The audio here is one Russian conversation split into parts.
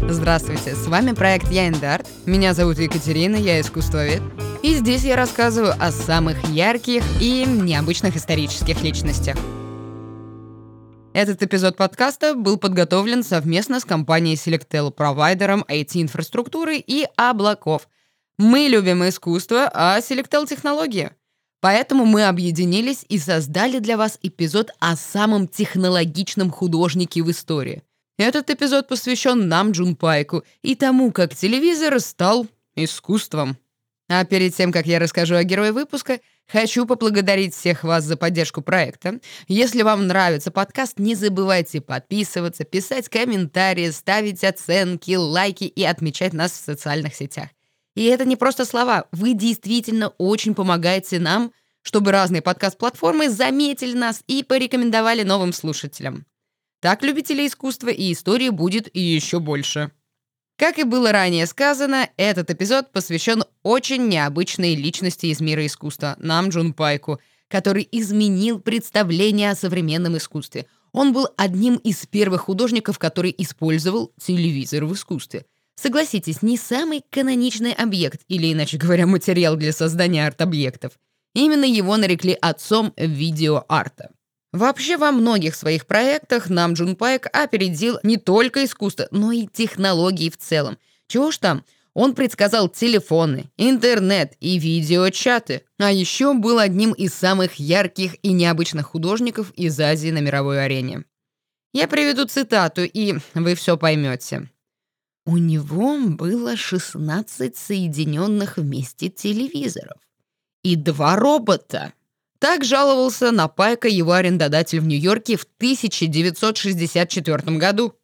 Здравствуйте, с вами проект Я. Меня зовут Екатерина, я искусствовед. И здесь я рассказываю о самых ярких и необычных исторических личностях. Этот эпизод подкаста был подготовлен совместно с компанией Selectel, провайдером IT-инфраструктуры и облаков. Мы любим искусство, а Selectel — технологии. Поэтому мы объединились и создали для вас эпизод о самом технологичном художнике в истории. Этот эпизод посвящен нам, Джун Пайку, и тому, как телевизор стал искусством. А перед тем, как я расскажу о герое выпуска, хочу поблагодарить всех вас за поддержку проекта. Если вам нравится подкаст, не забывайте подписываться, писать комментарии, ставить оценки, лайки и отмечать нас в социальных сетях. И это не просто слова. Вы действительно очень помогаете нам, чтобы разные подкаст-платформы заметили нас и порекомендовали новым слушателям. Так любителей искусства и истории будет и еще больше. Как и было ранее сказано, этот эпизод посвящен очень необычной личности из мира искусства, нам Джун Пайку, который изменил представление о современном искусстве. Он был одним из первых художников, который использовал телевизор в искусстве — Согласитесь, не самый каноничный объект, или, иначе говоря, материал для создания арт-объектов. Именно его нарекли отцом видеоарта. Вообще, во многих своих проектах нам Джун Пайк опередил не только искусство, но и технологии в целом. Чего уж там, он предсказал телефоны, интернет и видеочаты, а еще был одним из самых ярких и необычных художников из Азии на мировой арене. Я приведу цитату, и вы все поймете. У него было 16 соединенных вместе телевизоров и два робота. Так жаловался на Пайка его арендодатель в Нью-Йорке в 1964 году.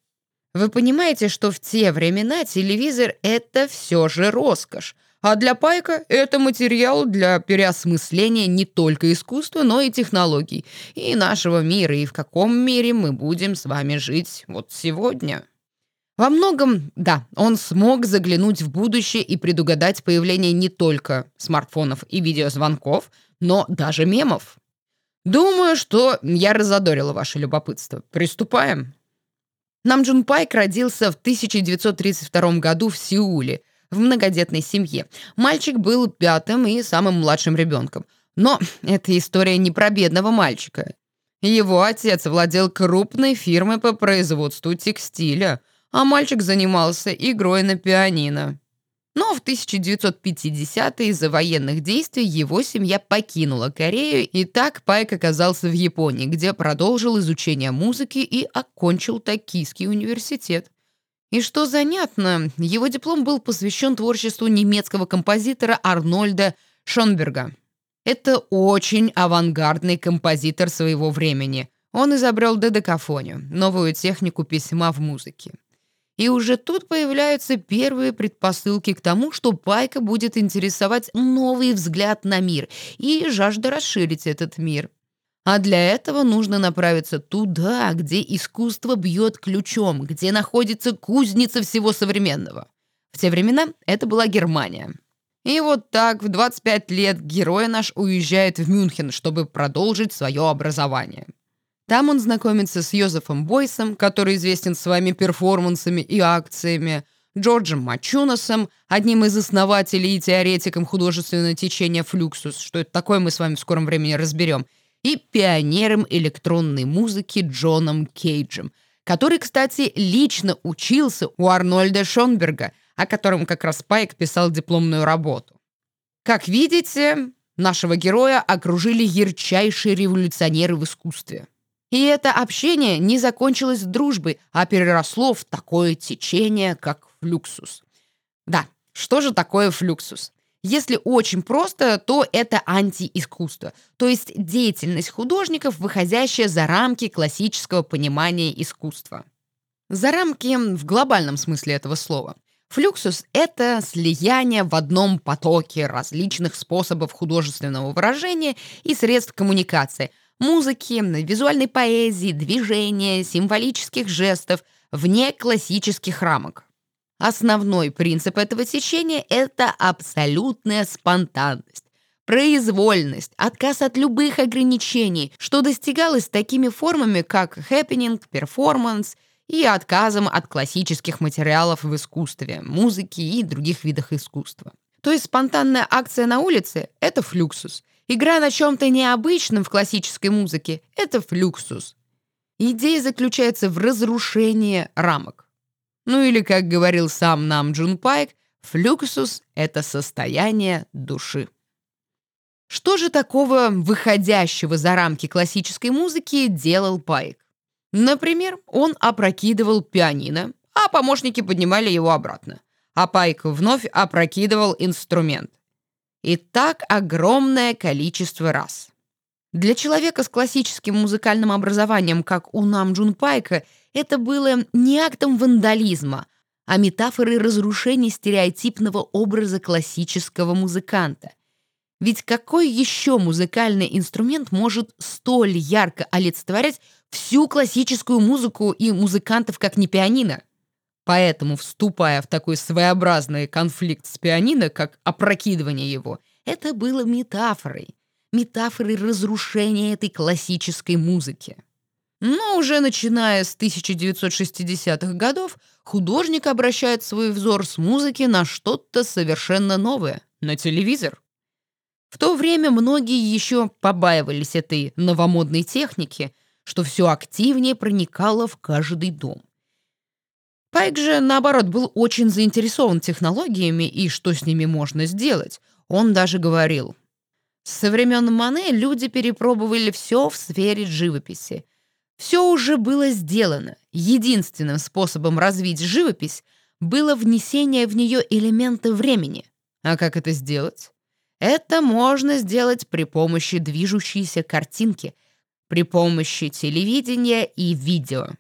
Вы понимаете, что в те времена телевизор — это все же роскошь, а для Пайка это материал для переосмысления не только искусства, но и технологий, и нашего мира, и в каком мире мы будем с вами жить вот сегодня. Во многом, да, он смог заглянуть в будущее и предугадать появление не только смартфонов и видеозвонков, но даже мемов. Думаю, что я разодорила ваше любопытство. Приступаем. Нам Джун Пайк родился в 1932 году в Сеуле, в многодетной семье. Мальчик был пятым и самым младшим ребенком. Но эта история не про бедного мальчика. Его отец владел крупной фирмой по производству текстиля – а мальчик занимался игрой на пианино. Но в 1950-е из-за военных действий его семья покинула Корею, и так Пайк оказался в Японии, где продолжил изучение музыки и окончил Токийский университет. И что занятно, его диплом был посвящен творчеству немецкого композитора Арнольда Шонберга. Это очень авангардный композитор своего времени. Он изобрел дедекафонию, новую технику письма в музыке. И уже тут появляются первые предпосылки к тому, что Пайка будет интересовать новый взгляд на мир и жажда расширить этот мир. А для этого нужно направиться туда, где искусство бьет ключом, где находится кузница всего современного. В те времена это была Германия. И вот так в 25 лет герой наш уезжает в Мюнхен, чтобы продолжить свое образование. Там он знакомится с Йозефом Бойсом, который известен своими перформансами и акциями, Джорджем Мачунасом, одним из основателей и теоретиком художественного течения «Флюксус», что это такое, мы с вами в скором времени разберем, и пионером электронной музыки Джоном Кейджем, который, кстати, лично учился у Арнольда Шонберга, о котором как раз Пайк писал дипломную работу. Как видите, нашего героя окружили ярчайшие революционеры в искусстве. И это общение не закончилось дружбой, а переросло в такое течение, как флюксус. Да, что же такое флюксус? Если очень просто, то это антиискусство, то есть деятельность художников, выходящая за рамки классического понимания искусства. За рамки в глобальном смысле этого слова. Флюксус — это слияние в одном потоке различных способов художественного выражения и средств коммуникации — музыки, визуальной поэзии, движения, символических жестов, вне классических рамок. Основной принцип этого течения — это абсолютная спонтанность, произвольность, отказ от любых ограничений, что достигалось такими формами, как хэппининг, перформанс и отказом от классических материалов в искусстве, музыке и других видах искусства. То есть спонтанная акция на улице — это флюксус. Игра на чем-то необычном в классической музыке — это флюксус. Идея заключается в разрушении рамок. Ну или, как говорил сам нам Джун Пайк, флюксус — это состояние души. Что же такого выходящего за рамки классической музыки делал Пайк? Например, он опрокидывал пианино, а помощники поднимали его обратно. А Пайк вновь опрокидывал инструмент. И так огромное количество раз. Для человека с классическим музыкальным образованием, как у нам Джун Пайка, это было не актом вандализма, а метафорой разрушения стереотипного образа классического музыканта – ведь какой еще музыкальный инструмент может столь ярко олицетворять всю классическую музыку и музыкантов, как не пианино? Поэтому, вступая в такой своеобразный конфликт с пианино, как опрокидывание его, это было метафорой. Метафорой разрушения этой классической музыки. Но уже начиная с 1960-х годов художник обращает свой взор с музыки на что-то совершенно новое, на телевизор. В то время многие еще побаивались этой новомодной техники, что все активнее проникало в каждый дом. Пайк же, наоборот, был очень заинтересован технологиями и что с ними можно сделать. Он даже говорил, «Со времен Мане люди перепробовали все в сфере живописи. Все уже было сделано. Единственным способом развить живопись было внесение в нее элемента времени. А как это сделать? Это можно сделать при помощи движущейся картинки, при помощи телевидения и видео.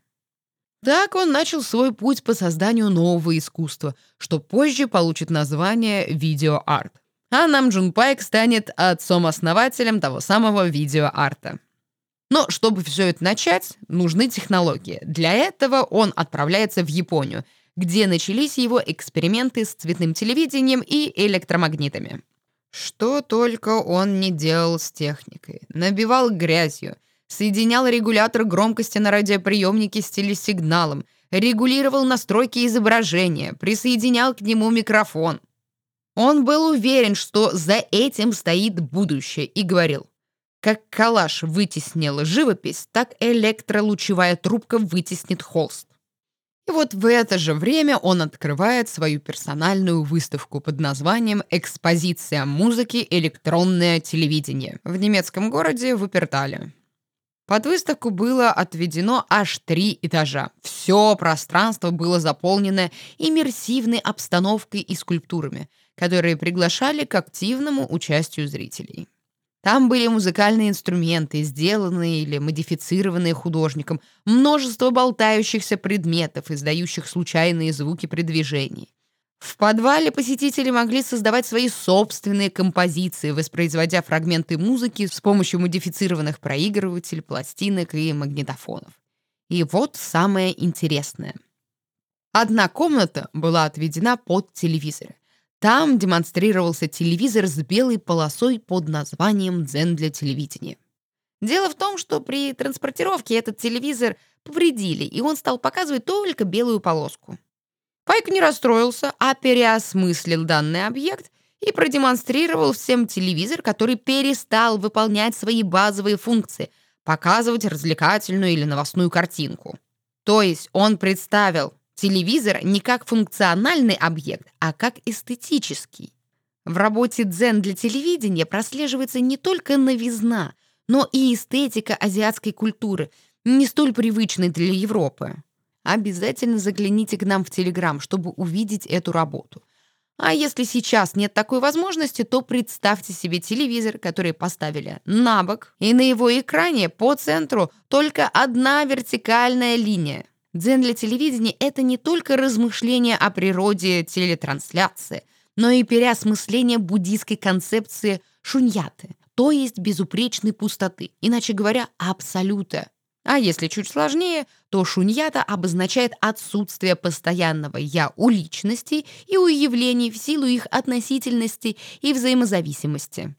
Так он начал свой путь по созданию нового искусства, что позже получит название видеоарт. А Нам Джун Пайк станет отцом-основателем того самого видеоарта. Но чтобы все это начать, нужны технологии. Для этого он отправляется в Японию, где начались его эксперименты с цветным телевидением и электромагнитами. Что только он не делал с техникой. Набивал грязью, соединял регулятор громкости на радиоприемнике с телесигналом, регулировал настройки изображения, присоединял к нему микрофон. Он был уверен, что за этим стоит будущее, и говорил, как калаш вытеснил живопись, так электролучевая трубка вытеснит холст. И вот в это же время он открывает свою персональную выставку под названием «Экспозиция музыки. Электронное телевидение» в немецком городе Вупертале. Под выставку было отведено аж три этажа. Все пространство было заполнено иммерсивной обстановкой и скульптурами, которые приглашали к активному участию зрителей. Там были музыкальные инструменты, сделанные или модифицированные художником, множество болтающихся предметов, издающих случайные звуки при движении. В подвале посетители могли создавать свои собственные композиции, воспроизводя фрагменты музыки с помощью модифицированных проигрывателей, пластинок и магнитофонов. И вот самое интересное. Одна комната была отведена под телевизор. Там демонстрировался телевизор с белой полосой под названием «Дзен для телевидения». Дело в том, что при транспортировке этот телевизор повредили, и он стал показывать только белую полоску. Пайк не расстроился, а переосмыслил данный объект и продемонстрировал всем телевизор, который перестал выполнять свои базовые функции — показывать развлекательную или новостную картинку. То есть он представил Телевизор не как функциональный объект, а как эстетический. В работе дзен для телевидения прослеживается не только новизна, но и эстетика азиатской культуры, не столь привычной для Европы. Обязательно загляните к нам в Телеграм, чтобы увидеть эту работу. А если сейчас нет такой возможности, то представьте себе телевизор, который поставили на бок, и на его экране по центру только одна вертикальная линия. Дзен для телевидения — это не только размышления о природе телетрансляции, но и переосмысление буддийской концепции шуньяты, то есть безупречной пустоты, иначе говоря, абсолюта. А если чуть сложнее, то шуньята обозначает отсутствие постоянного «я» у личностей и у явлений в силу их относительности и взаимозависимости.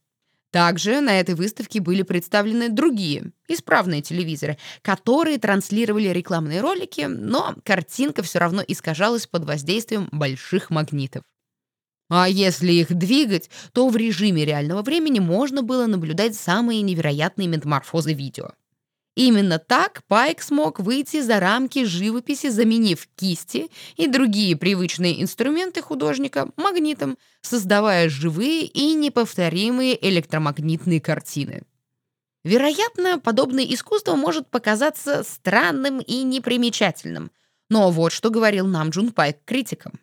Также на этой выставке были представлены другие, исправные телевизоры, которые транслировали рекламные ролики, но картинка все равно искажалась под воздействием больших магнитов. А если их двигать, то в режиме реального времени можно было наблюдать самые невероятные метаморфозы видео. Именно так Пайк смог выйти за рамки живописи, заменив кисти и другие привычные инструменты художника магнитом, создавая живые и неповторимые электромагнитные картины. Вероятно, подобное искусство может показаться странным и непримечательным. Но вот что говорил нам Джун Пайк критикам.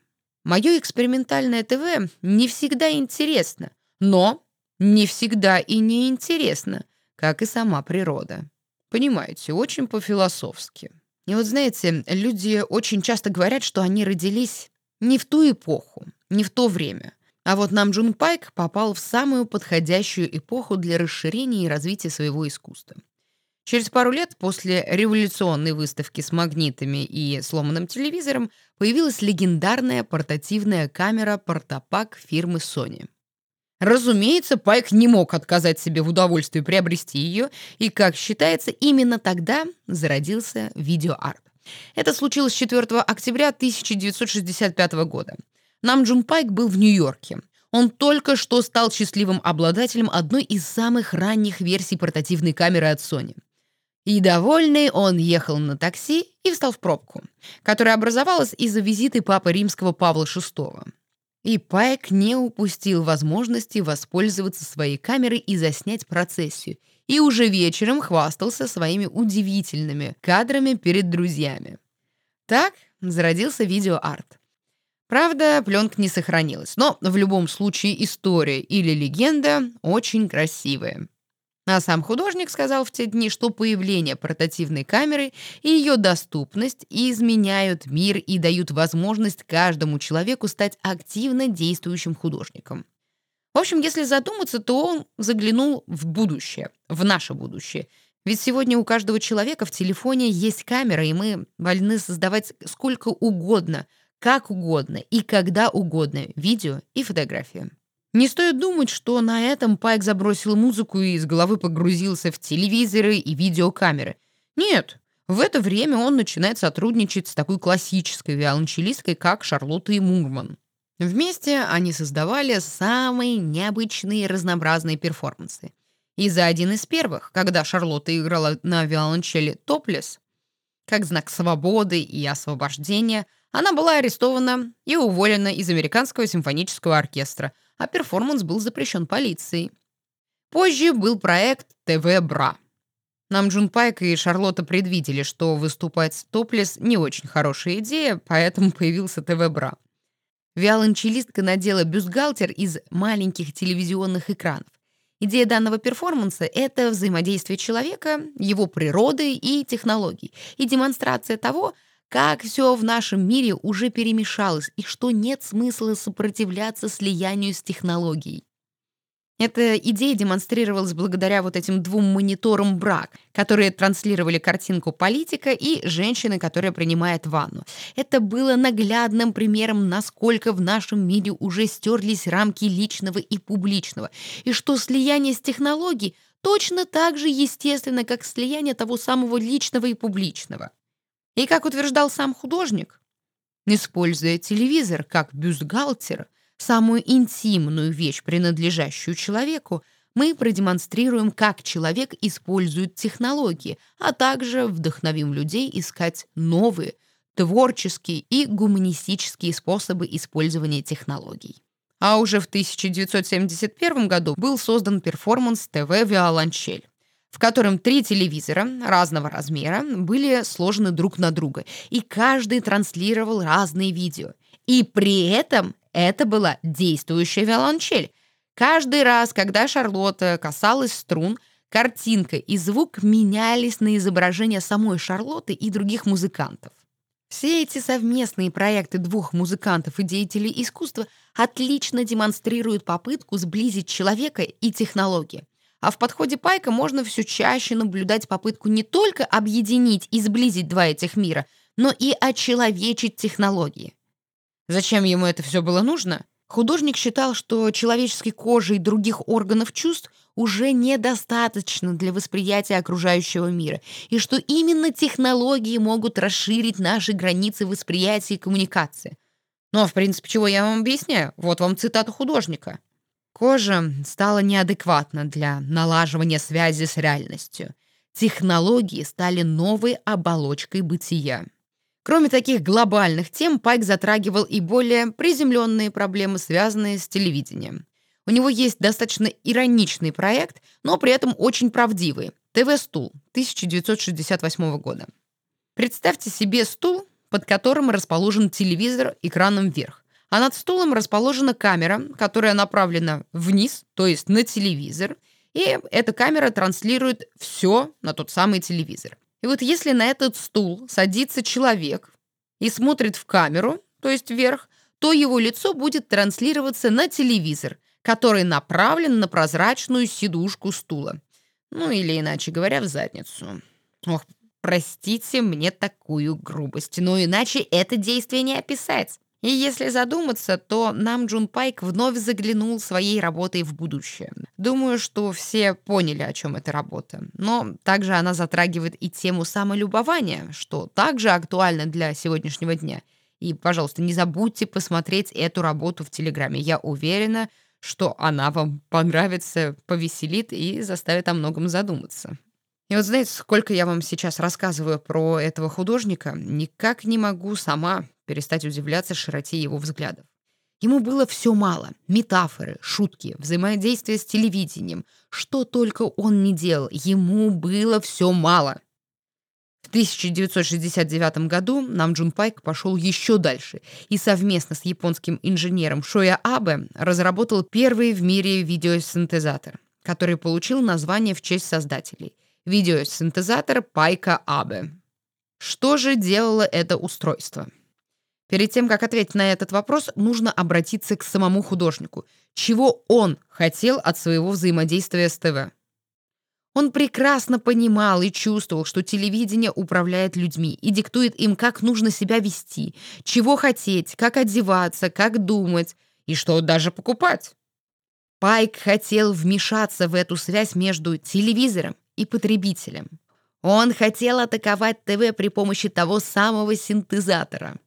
Мое экспериментальное ТВ не всегда интересно, но не всегда и не интересно, как и сама природа. Понимаете, очень по-философски. И вот знаете, люди очень часто говорят, что они родились не в ту эпоху, не в то время. А вот нам Джун Пайк попал в самую подходящую эпоху для расширения и развития своего искусства. Через пару лет после революционной выставки с магнитами и сломанным телевизором появилась легендарная портативная камера «Портапак» фирмы Sony. Разумеется, Пайк не мог отказать себе в удовольствии приобрести ее, и, как считается, именно тогда зародился видеоарт. Это случилось 4 октября 1965 года. Нам Джун Пайк был в Нью-Йорке. Он только что стал счастливым обладателем одной из самых ранних версий портативной камеры от Sony. И довольный он ехал на такси и встал в пробку, которая образовалась из-за визиты папы римского Павла VI. И Пайк не упустил возможности воспользоваться своей камерой и заснять процессию. И уже вечером хвастался своими удивительными кадрами перед друзьями. Так зародился видеоарт. Правда, пленка не сохранилась, но в любом случае история или легенда очень красивая. А сам художник сказал в те дни, что появление портативной камеры и ее доступность изменяют мир и дают возможность каждому человеку стать активно действующим художником. В общем, если задуматься, то он заглянул в будущее, в наше будущее. Ведь сегодня у каждого человека в телефоне есть камера, и мы вольны создавать сколько угодно, как угодно и когда угодно видео и фотографии. Не стоит думать, что на этом Пайк забросил музыку и из головы погрузился в телевизоры и видеокамеры. Нет, в это время он начинает сотрудничать с такой классической виолончелисткой, как Шарлотта и Мурман. Вместе они создавали самые необычные и разнообразные перформансы. И за один из первых, когда Шарлотта играла на виолончели «Топлес», как знак свободы и освобождения, она была арестована и уволена из Американского симфонического оркестра, а перформанс был запрещен полицией. Позже был проект «TV Bra». Нам Джун Пайк и Шарлотта предвидели, что выступать с топлес не очень хорошая идея, поэтому появился TV Bra. Виолончелистка надела бюстгальтер из маленьких телевизионных экранов. Идея данного перформанса — это взаимодействие человека, его природы и технологий, и демонстрация того, как все в нашем мире уже перемешалось и что нет смысла сопротивляться слиянию с технологией. Эта идея демонстрировалась благодаря вот этим двум мониторам брак, которые транслировали картинку политика и женщины, которая принимает ванну. Это было наглядным примером, насколько в нашем мире уже стерлись рамки личного и публичного, и что слияние с технологией точно так же естественно, как слияние того самого личного и публичного. И, как утверждал сам художник, используя телевизор как бюстгальтер, самую интимную вещь, принадлежащую человеку, мы продемонстрируем, как человек использует технологии, а также вдохновим людей искать новые, творческие и гуманистические способы использования технологий. А уже в 1971 году был создан перформанс «ТВ Виолончель», в котором три телевизора разного размера были сложены друг на друга, и каждый транслировал разные видео. И при этом это была действующая виолончель. Каждый раз, когда Шарлотта касалась струн, картинка и звук менялись на изображение самой Шарлотты и других музыкантов. Все эти совместные проекты двух музыкантов и деятелей искусства отлично демонстрируют попытку сблизить человека и технологии. А в подходе Пайка можно все чаще наблюдать попытку не только объединить и сблизить два этих мира, но и очеловечить технологии. Зачем ему это все было нужно? Художник считал, что человеческой кожи и других органов чувств уже недостаточно для восприятия окружающего мира, и что именно технологии могут расширить наши границы восприятия и коммуникации. Ну, а в принципе, чего я вам объясняю? Вот вам цитата художника. Кожа стала неадекватна для налаживания связи с реальностью. Технологии стали новой оболочкой бытия. Кроме таких глобальных тем, Пайк затрагивал и более приземленные проблемы, связанные с телевидением. У него есть достаточно ироничный проект, но при этом очень правдивый. ТВ-стул 1968 года. Представьте себе стул, под которым расположен телевизор экраном вверх. А над стулом расположена камера, которая направлена вниз, то есть на телевизор, и эта камера транслирует все на тот самый телевизор. И вот если на этот стул садится человек и смотрит в камеру, то есть вверх, то его лицо будет транслироваться на телевизор, который направлен на прозрачную сидушку стула. Ну или, иначе говоря, в задницу. Ох, простите мне такую грубость, но иначе это действие не описать. И если задуматься, то нам Джун Пайк вновь заглянул своей работой в будущее. Думаю, что все поняли, о чем эта работа. Но также она затрагивает и тему самолюбования, что также актуально для сегодняшнего дня. И, пожалуйста, не забудьте посмотреть эту работу в Телеграме. Я уверена, что она вам понравится, повеселит и заставит о многом задуматься. И вот знаете, сколько я вам сейчас рассказываю про этого художника, никак не могу сама перестать удивляться широте его взглядов. Ему было все мало. Метафоры, шутки, взаимодействие с телевидением. Что только он не делал, ему было все мало. В 1969 году Нам Джун Пайк пошел еще дальше и совместно с японским инженером Шоя Абе разработал первый в мире видеосинтезатор, который получил название в честь создателей – видеосинтезатор Пайка Абе. Что же делало это устройство? Перед тем, как ответить на этот вопрос, нужно обратиться к самому художнику. Чего он хотел от своего взаимодействия с ТВ? Он прекрасно понимал и чувствовал, что телевидение управляет людьми и диктует им, как нужно себя вести, чего хотеть, как одеваться, как думать и что даже покупать. Пайк хотел вмешаться в эту связь между телевизором и потребителем. Он хотел атаковать ТВ при помощи того самого синтезатора,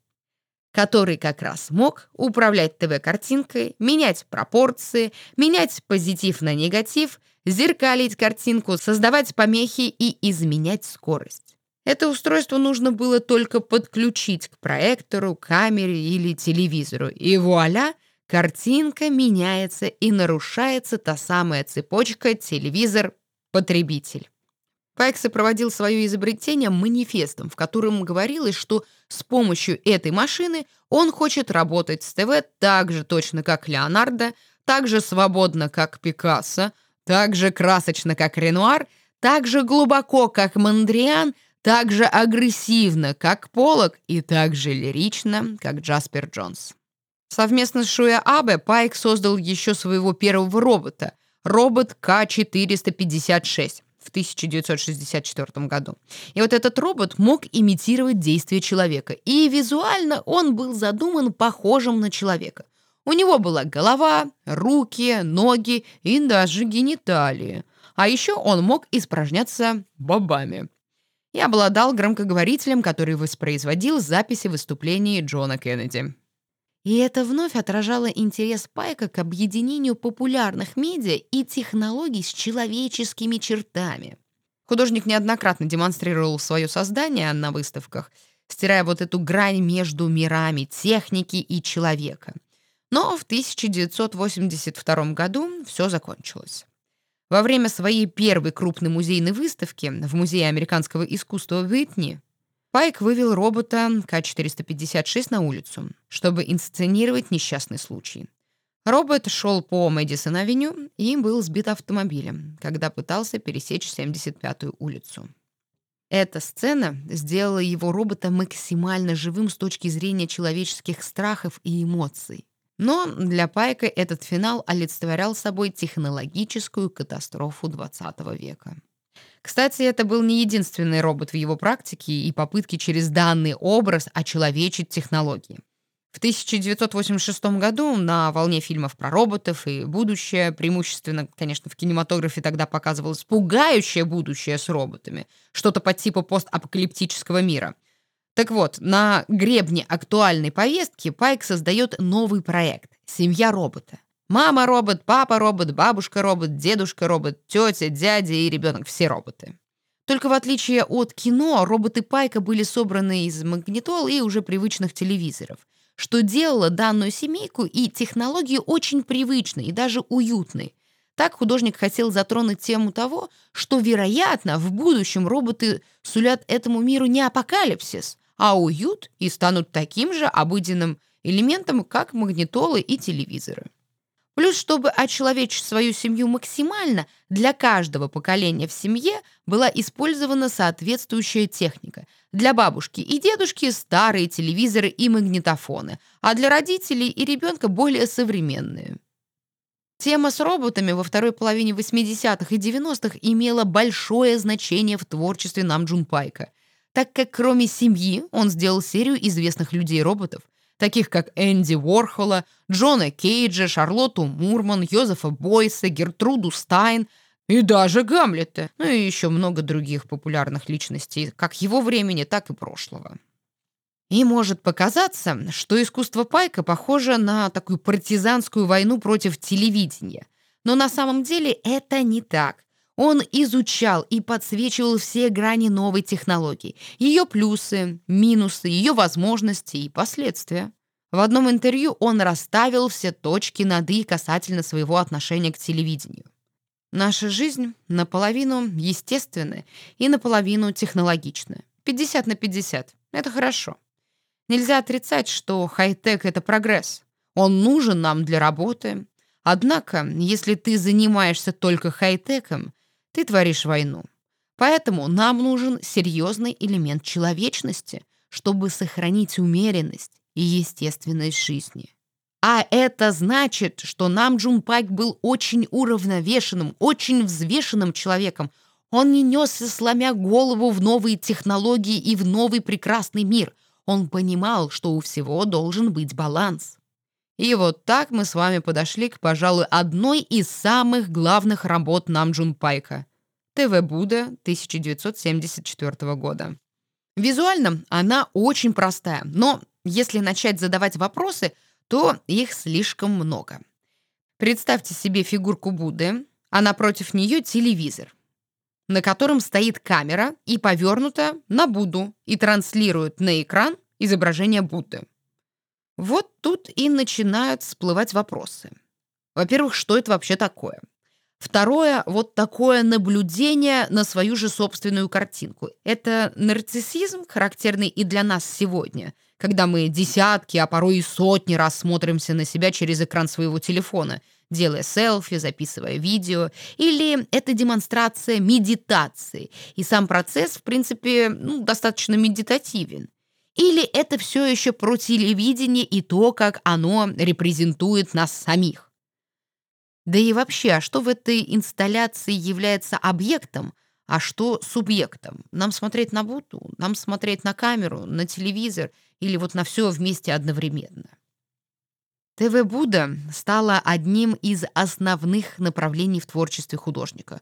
который как раз мог управлять ТВ-картинкой, менять пропорции, менять позитив на негатив — зеркалить картинку, создавать помехи и изменять скорость. Это устройство нужно было только подключить к проектору, камере или телевизору, и вуаля, картинка меняется и нарушается та самая цепочка телевизор-потребитель. Пайк сопроводил свое изобретение манифестом, в котором говорилось, что с помощью этой машины он хочет работать с ТВ так же точно, как Леонардо, так же свободно, как Пикассо, так же красочно, как Ренуар, так же глубоко, как Мандриан, так же агрессивно, как Полок, и так же лирично, как Джаспер Джонс. Совместно с Шуя Абе Пайк создал еще своего первого робота – робот К-456 в 1964 году. И вот этот робот мог имитировать действия человека, и визуально он был задуман похожим на человека. У него была голова, руки, ноги и даже гениталии. А еще он мог испражняться бобами. И обладал громкоговорителем, который воспроизводил записи выступлений Джона Кеннеди. И это вновь отражало интерес Пайка к объединению популярных медиа и технологий с человеческими чертами. Художник неоднократно демонстрировал свое создание на выставках, стирая вот эту грань между мирами техники и человека — но в 1982 году все закончилось. Во время своей первой крупной музейной выставки в Музее американского искусства в Уитни Пайк вывел робота К-456 на улицу, чтобы инсценировать несчастный случай. Робот шел по Мэдисон-авеню и был сбит автомобилем, когда пытался пересечь 75-ю улицу. Эта сцена сделала его робота максимально живым с точки зрения человеческих страхов и эмоций. Но для Пайка этот финал олицетворял собой технологическую катастрофу 20 века. Кстати, это был не единственный робот в его практике и попытке через данный образ очеловечить технологии. В 1986 году на волне фильмов про роботов и будущее, преимущественно, конечно, в кинематографе тогда показывалось пугающее будущее с роботами, что-то по типу постапокалиптического мира. Так вот, на гребне актуальной повестки Пайк создает новый проект «Семья робота». Мама робот, папа робот, бабушка робот, дедушка робот, тетя, дядя и ребенок – все роботы. Только в отличие от кино, роботы Пайка были собраны из магнитол и уже привычных телевизоров – что делало данную семейку и технологии очень привычной и даже уютной. Так художник хотел затронуть тему того, что, вероятно, в будущем роботы сулят этому миру не апокалипсис, а уют и станут таким же обыденным элементом, как магнитолы и телевизоры. Плюс, чтобы очеловечить свою семью максимально, для каждого поколения в семье была использована соответствующая техника. Для бабушки и дедушки старые телевизоры и магнитофоны, а для родителей и ребенка более современные. Тема с роботами во второй половине 80-х и 90-х имела большое значение в творчестве Нам Джун Пайка, так как кроме семьи он сделал серию известных людей-роботов, таких как Энди Уорхола, Джона Кейджа, Шарлотту Мурман, Йозефа Бойса, Гертруду Стайн и даже Гамлета, ну и еще много других популярных личностей, как его времени, так и прошлого. И может показаться, что искусство Пайка похоже на такую партизанскую войну против телевидения. Но на самом деле это не так. Он изучал и подсвечивал все грани новой технологии, ее плюсы, минусы, ее возможности и последствия. В одном интервью он расставил все точки над «и» касательно своего отношения к телевидению. Наша жизнь наполовину естественная и наполовину технологичная. 50 на 50. Это хорошо. Нельзя отрицать, что хай-тек — это прогресс. Он нужен нам для работы. Однако, если ты занимаешься только хай-теком, ты творишь войну. Поэтому нам нужен серьезный элемент человечности, чтобы сохранить умеренность и естественность жизни. А это значит, что нам Джун Пайк был очень уравновешенным, очень взвешенным человеком. Он не несся, сломя голову в новые технологии и в новый прекрасный мир. Он понимал, что у всего должен быть баланс. И вот так мы с вами подошли к, пожалуй, одной из самых главных работ Намджун Пайка «ТВ Будда» 1974 года. Визуально она очень простая, но если начать задавать вопросы, то их слишком много. Представьте себе фигурку Будды, а напротив нее телевизор, на котором стоит камера и повернута на Будду и транслирует на экран изображение Будды. Вот тут и начинают всплывать вопросы. Во-первых, что это вообще такое? Второе, вот такое наблюдение на свою же собственную картинку. Это нарциссизм, характерный и для нас сегодня, когда мы десятки, а порой и сотни раз смотримся на себя через экран своего телефона, делая селфи, записывая видео, или это демонстрация медитации, и сам процесс, в принципе, ну, достаточно медитативен. Или это все еще про телевидение и то, как оно репрезентует нас самих. Да и вообще, а что в этой инсталляции является объектом, а что субъектом? Нам смотреть на Будду, нам смотреть на камеру, на телевизор или вот на все вместе одновременно? ТВ Будда стала одним из основных направлений в творчестве художника.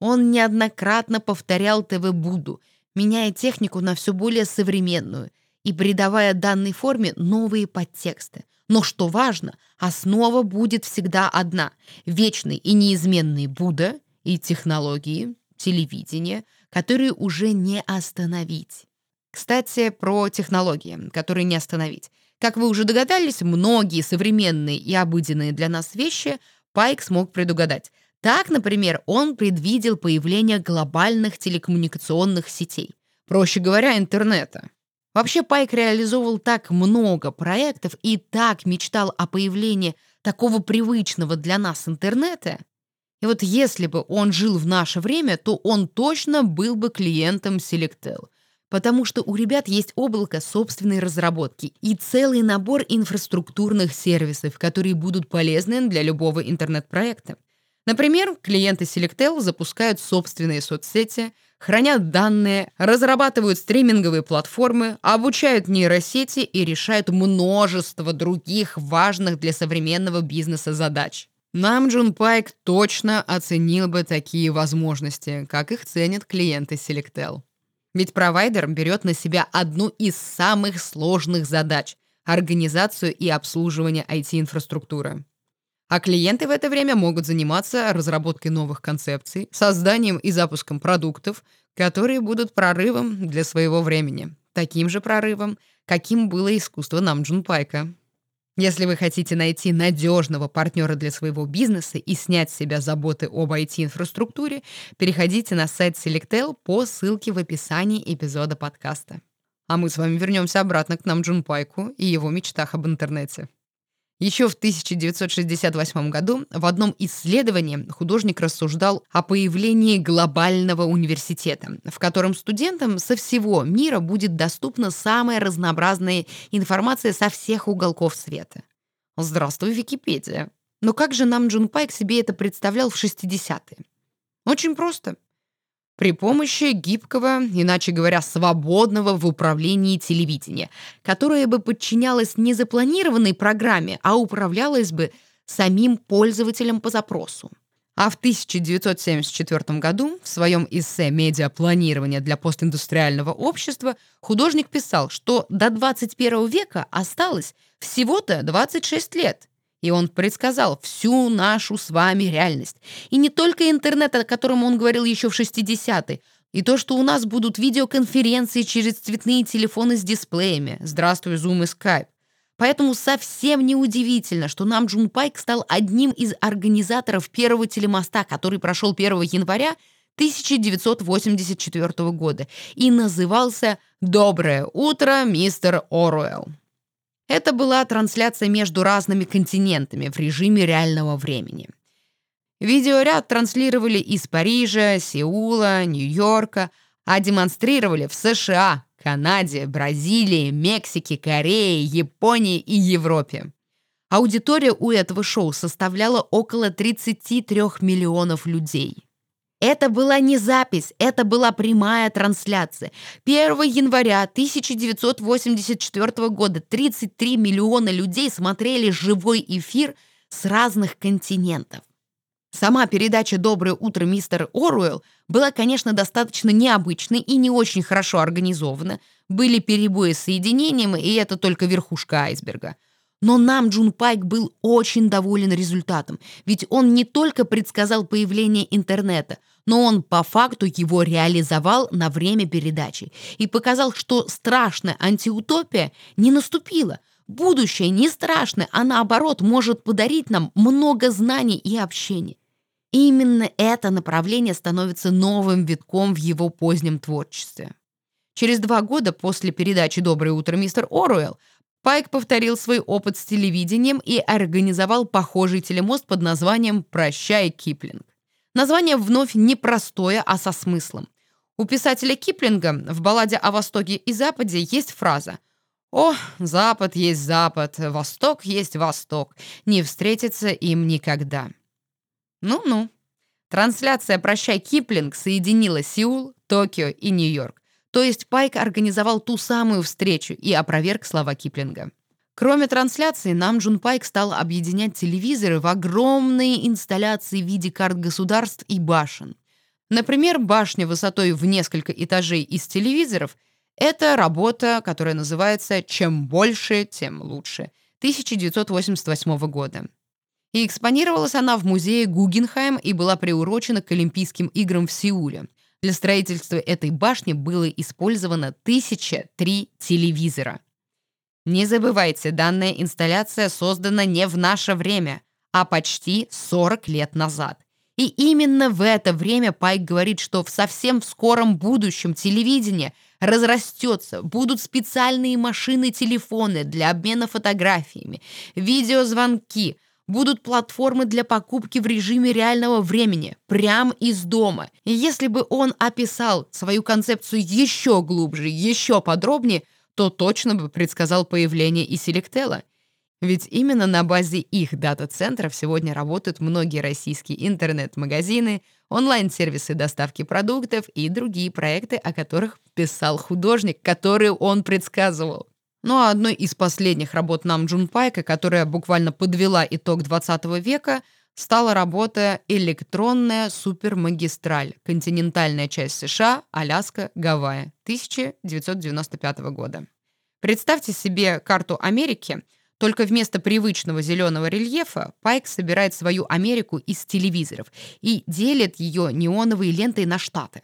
Он неоднократно повторял ТВ Будду, меняя технику на все более современную и придавая данной форме новые подтексты. Но что важно, основа будет всегда одна – вечный и неизменный Будда и технологии, телевидение, которые уже не остановить. Кстати, про технологии, которые не остановить. Как вы уже догадались, многие современные и обыденные для нас вещи Пайк смог предугадать. Так, например, он предвидел появление глобальных телекоммуникационных сетей. Проще говоря, интернета. Вообще Пайк реализовывал так много проектов и так мечтал о появлении такого привычного для нас интернета. И вот если бы он жил в наше время, то он точно был бы клиентом Selectel. Потому что у ребят есть облако собственной разработки и целый набор инфраструктурных сервисов, которые будут полезны для любого интернет-проекта. Например, клиенты Selectel запускают собственные соцсети, хранят данные, разрабатывают стриминговые платформы, обучают нейросети и решают множество других важных для современного бизнеса задач. Нам Джун Пайк точно оценил бы такие возможности, как их ценят клиенты Selectel. Ведь провайдер берет на себя одну из самых сложных задач – организацию и обслуживание IT-инфраструктуры. А клиенты в это время могут заниматься разработкой новых концепций, созданием и запуском продуктов, которые будут прорывом для своего времени. Таким же прорывом, каким было искусство Намджун Пайка. Если вы хотите найти надежного партнера для своего бизнеса и снять с себя заботы об IT-инфраструктуре, переходите на сайт Selectel по ссылке в описании эпизода подкаста. А мы с вами вернемся обратно к Намджун Пайку и его мечтах об интернете. Еще в 1968 году в одном исследовании художник рассуждал о появлении глобального университета, в котором студентам со всего мира будет доступна самая разнообразная информация со всех уголков света. Здравствуй, Википедия. Но как же нам Джун Пайк себе это представлял в 60-е? Очень просто при помощи гибкого, иначе говоря, свободного в управлении телевидения, которое бы подчинялось не запланированной программе, а управлялось бы самим пользователем по запросу. А в 1974 году в своем эссе «Медиапланирование для постиндустриального общества» художник писал, что до 21 века осталось всего-то 26 лет, и он предсказал всю нашу с вами реальность. И не только интернет, о котором он говорил еще в 60-е, и то, что у нас будут видеоконференции через цветные телефоны с дисплеями. Здравствуй, Zoom и Skype. Поэтому совсем неудивительно, что нам Джун Пайк стал одним из организаторов первого телемоста, который прошел 1 января 1984 года и назывался «Доброе утро, мистер Оруэлл». Это была трансляция между разными континентами в режиме реального времени. Видеоряд транслировали из Парижа, Сеула, Нью-Йорка, а демонстрировали в США, Канаде, Бразилии, Мексике, Корее, Японии и Европе. Аудитория у этого шоу составляла около 33 миллионов людей. Это была не запись, это была прямая трансляция. 1 января 1984 года 33 миллиона людей смотрели живой эфир с разных континентов. Сама передача «Доброе утро, мистер Оруэлл» была, конечно, достаточно необычной и не очень хорошо организована. Были перебои с соединением, и это только верхушка айсберга – но нам Джун Пайк был очень доволен результатом, ведь он не только предсказал появление интернета, но он по факту его реализовал на время передачи и показал, что страшная антиутопия не наступила. Будущее не страшное, а наоборот может подарить нам много знаний и общения. именно это направление становится новым витком в его позднем творчестве. Через два года после передачи «Доброе утро, мистер Оруэлл» Пайк повторил свой опыт с телевидением и организовал похожий телемост под названием «Прощай, Киплинг». Название вновь не простое, а со смыслом. У писателя Киплинга в балладе о Востоке и Западе есть фраза «О, Запад есть Запад, Восток есть Восток, не встретится им никогда». Ну-ну. Трансляция «Прощай, Киплинг» соединила Сеул, Токио и Нью-Йорк. То есть Пайк организовал ту самую встречу и опроверг слова Киплинга. Кроме трансляции, нам Джун Пайк стал объединять телевизоры в огромные инсталляции в виде карт государств и башен. Например, башня высотой в несколько этажей из телевизоров – это работа, которая называется «Чем больше, тем лучше» 1988 года. И экспонировалась она в музее Гугенхайм и была приурочена к Олимпийским играм в Сеуле. Для строительства этой башни было использовано 1003 телевизора. Не забывайте, данная инсталляция создана не в наше время, а почти 40 лет назад. И именно в это время Пайк говорит, что в совсем скором будущем телевидение разрастется, будут специальные машины-телефоны для обмена фотографиями, видеозвонки – будут платформы для покупки в режиме реального времени, прямо из дома. И если бы он описал свою концепцию еще глубже, еще подробнее, то точно бы предсказал появление и Селектела. Ведь именно на базе их дата-центров сегодня работают многие российские интернет-магазины, онлайн-сервисы доставки продуктов и другие проекты, о которых писал художник, которые он предсказывал. Ну а одной из последних работ Нам Джун Пайка, которая буквально подвела итог 20 века, стала работа «Электронная супермагистраль. Континентальная часть США, Аляска, Гавайи» 1995 года. Представьте себе карту Америки, только вместо привычного зеленого рельефа Пайк собирает свою Америку из телевизоров и делит ее неоновой лентой на штаты.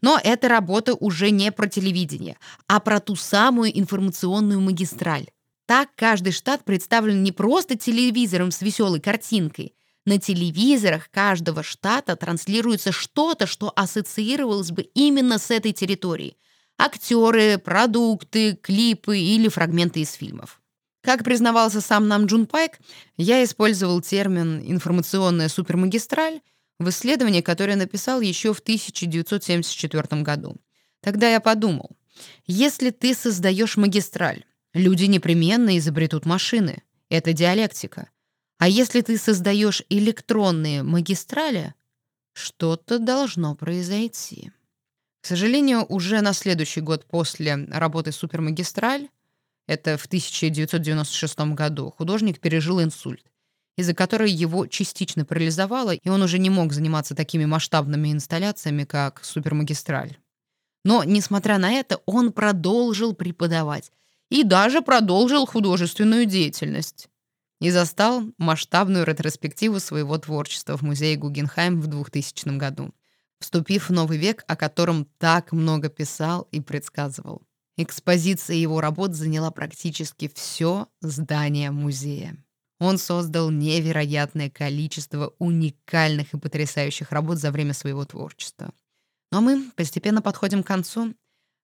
Но эта работа уже не про телевидение, а про ту самую информационную магистраль. Так каждый штат представлен не просто телевизором с веселой картинкой. На телевизорах каждого штата транслируется что-то, что ассоциировалось бы именно с этой территорией. Актеры, продукты, клипы или фрагменты из фильмов. Как признавался сам нам Джун Пайк, я использовал термин «информационная супермагистраль» в исследовании, которое написал еще в 1974 году. Тогда я подумал, если ты создаешь магистраль, люди непременно изобретут машины. Это диалектика. А если ты создаешь электронные магистрали, что-то должно произойти. К сожалению, уже на следующий год после работы «Супермагистраль», это в 1996 году, художник пережил инсульт из-за которой его частично парализовало, и он уже не мог заниматься такими масштабными инсталляциями, как супермагистраль. Но, несмотря на это, он продолжил преподавать и даже продолжил художественную деятельность. И застал масштабную ретроспективу своего творчества в музее Гугенхайм в 2000 году, вступив в новый век, о котором так много писал и предсказывал. Экспозиция его работ заняла практически все здание музея. Он создал невероятное количество уникальных и потрясающих работ за время своего творчества. Но мы постепенно подходим к концу.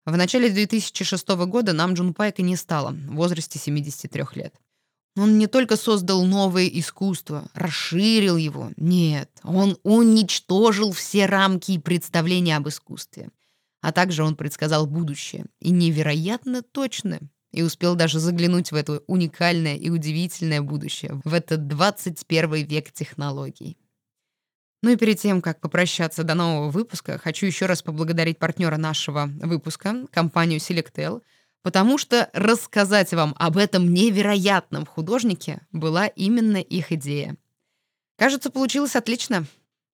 В начале 2006 года нам Джун Пайка не стало, в возрасте 73 лет. Он не только создал новое искусство, расширил его. Нет, он уничтожил все рамки и представления об искусстве. А также он предсказал будущее. И невероятно точно и успел даже заглянуть в это уникальное и удивительное будущее, в этот 21 век технологий. Ну и перед тем, как попрощаться до нового выпуска, хочу еще раз поблагодарить партнера нашего выпуска, компанию Selectel, потому что рассказать вам об этом невероятном художнике была именно их идея. Кажется, получилось отлично.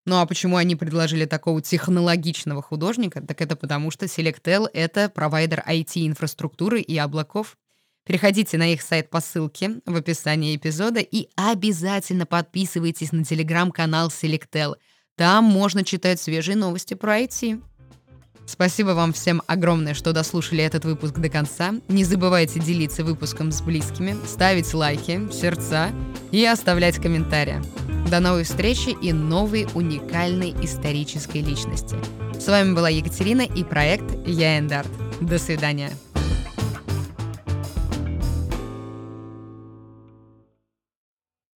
Ну а почему они предложили такого технологичного художника? Так это потому, что Selectel — это провайдер IT-инфраструктуры и облаков. Переходите на их сайт по ссылке в описании эпизода и обязательно подписывайтесь на телеграм-канал Selectel. Там можно читать свежие новости про IT. Спасибо вам всем огромное, что дослушали этот выпуск до конца. Не забывайте делиться выпуском с близкими, ставить лайки, сердца и оставлять комментарии. До новой встречи и новой уникальной исторической личности. С вами была Екатерина и проект Я Эндарт. До свидания.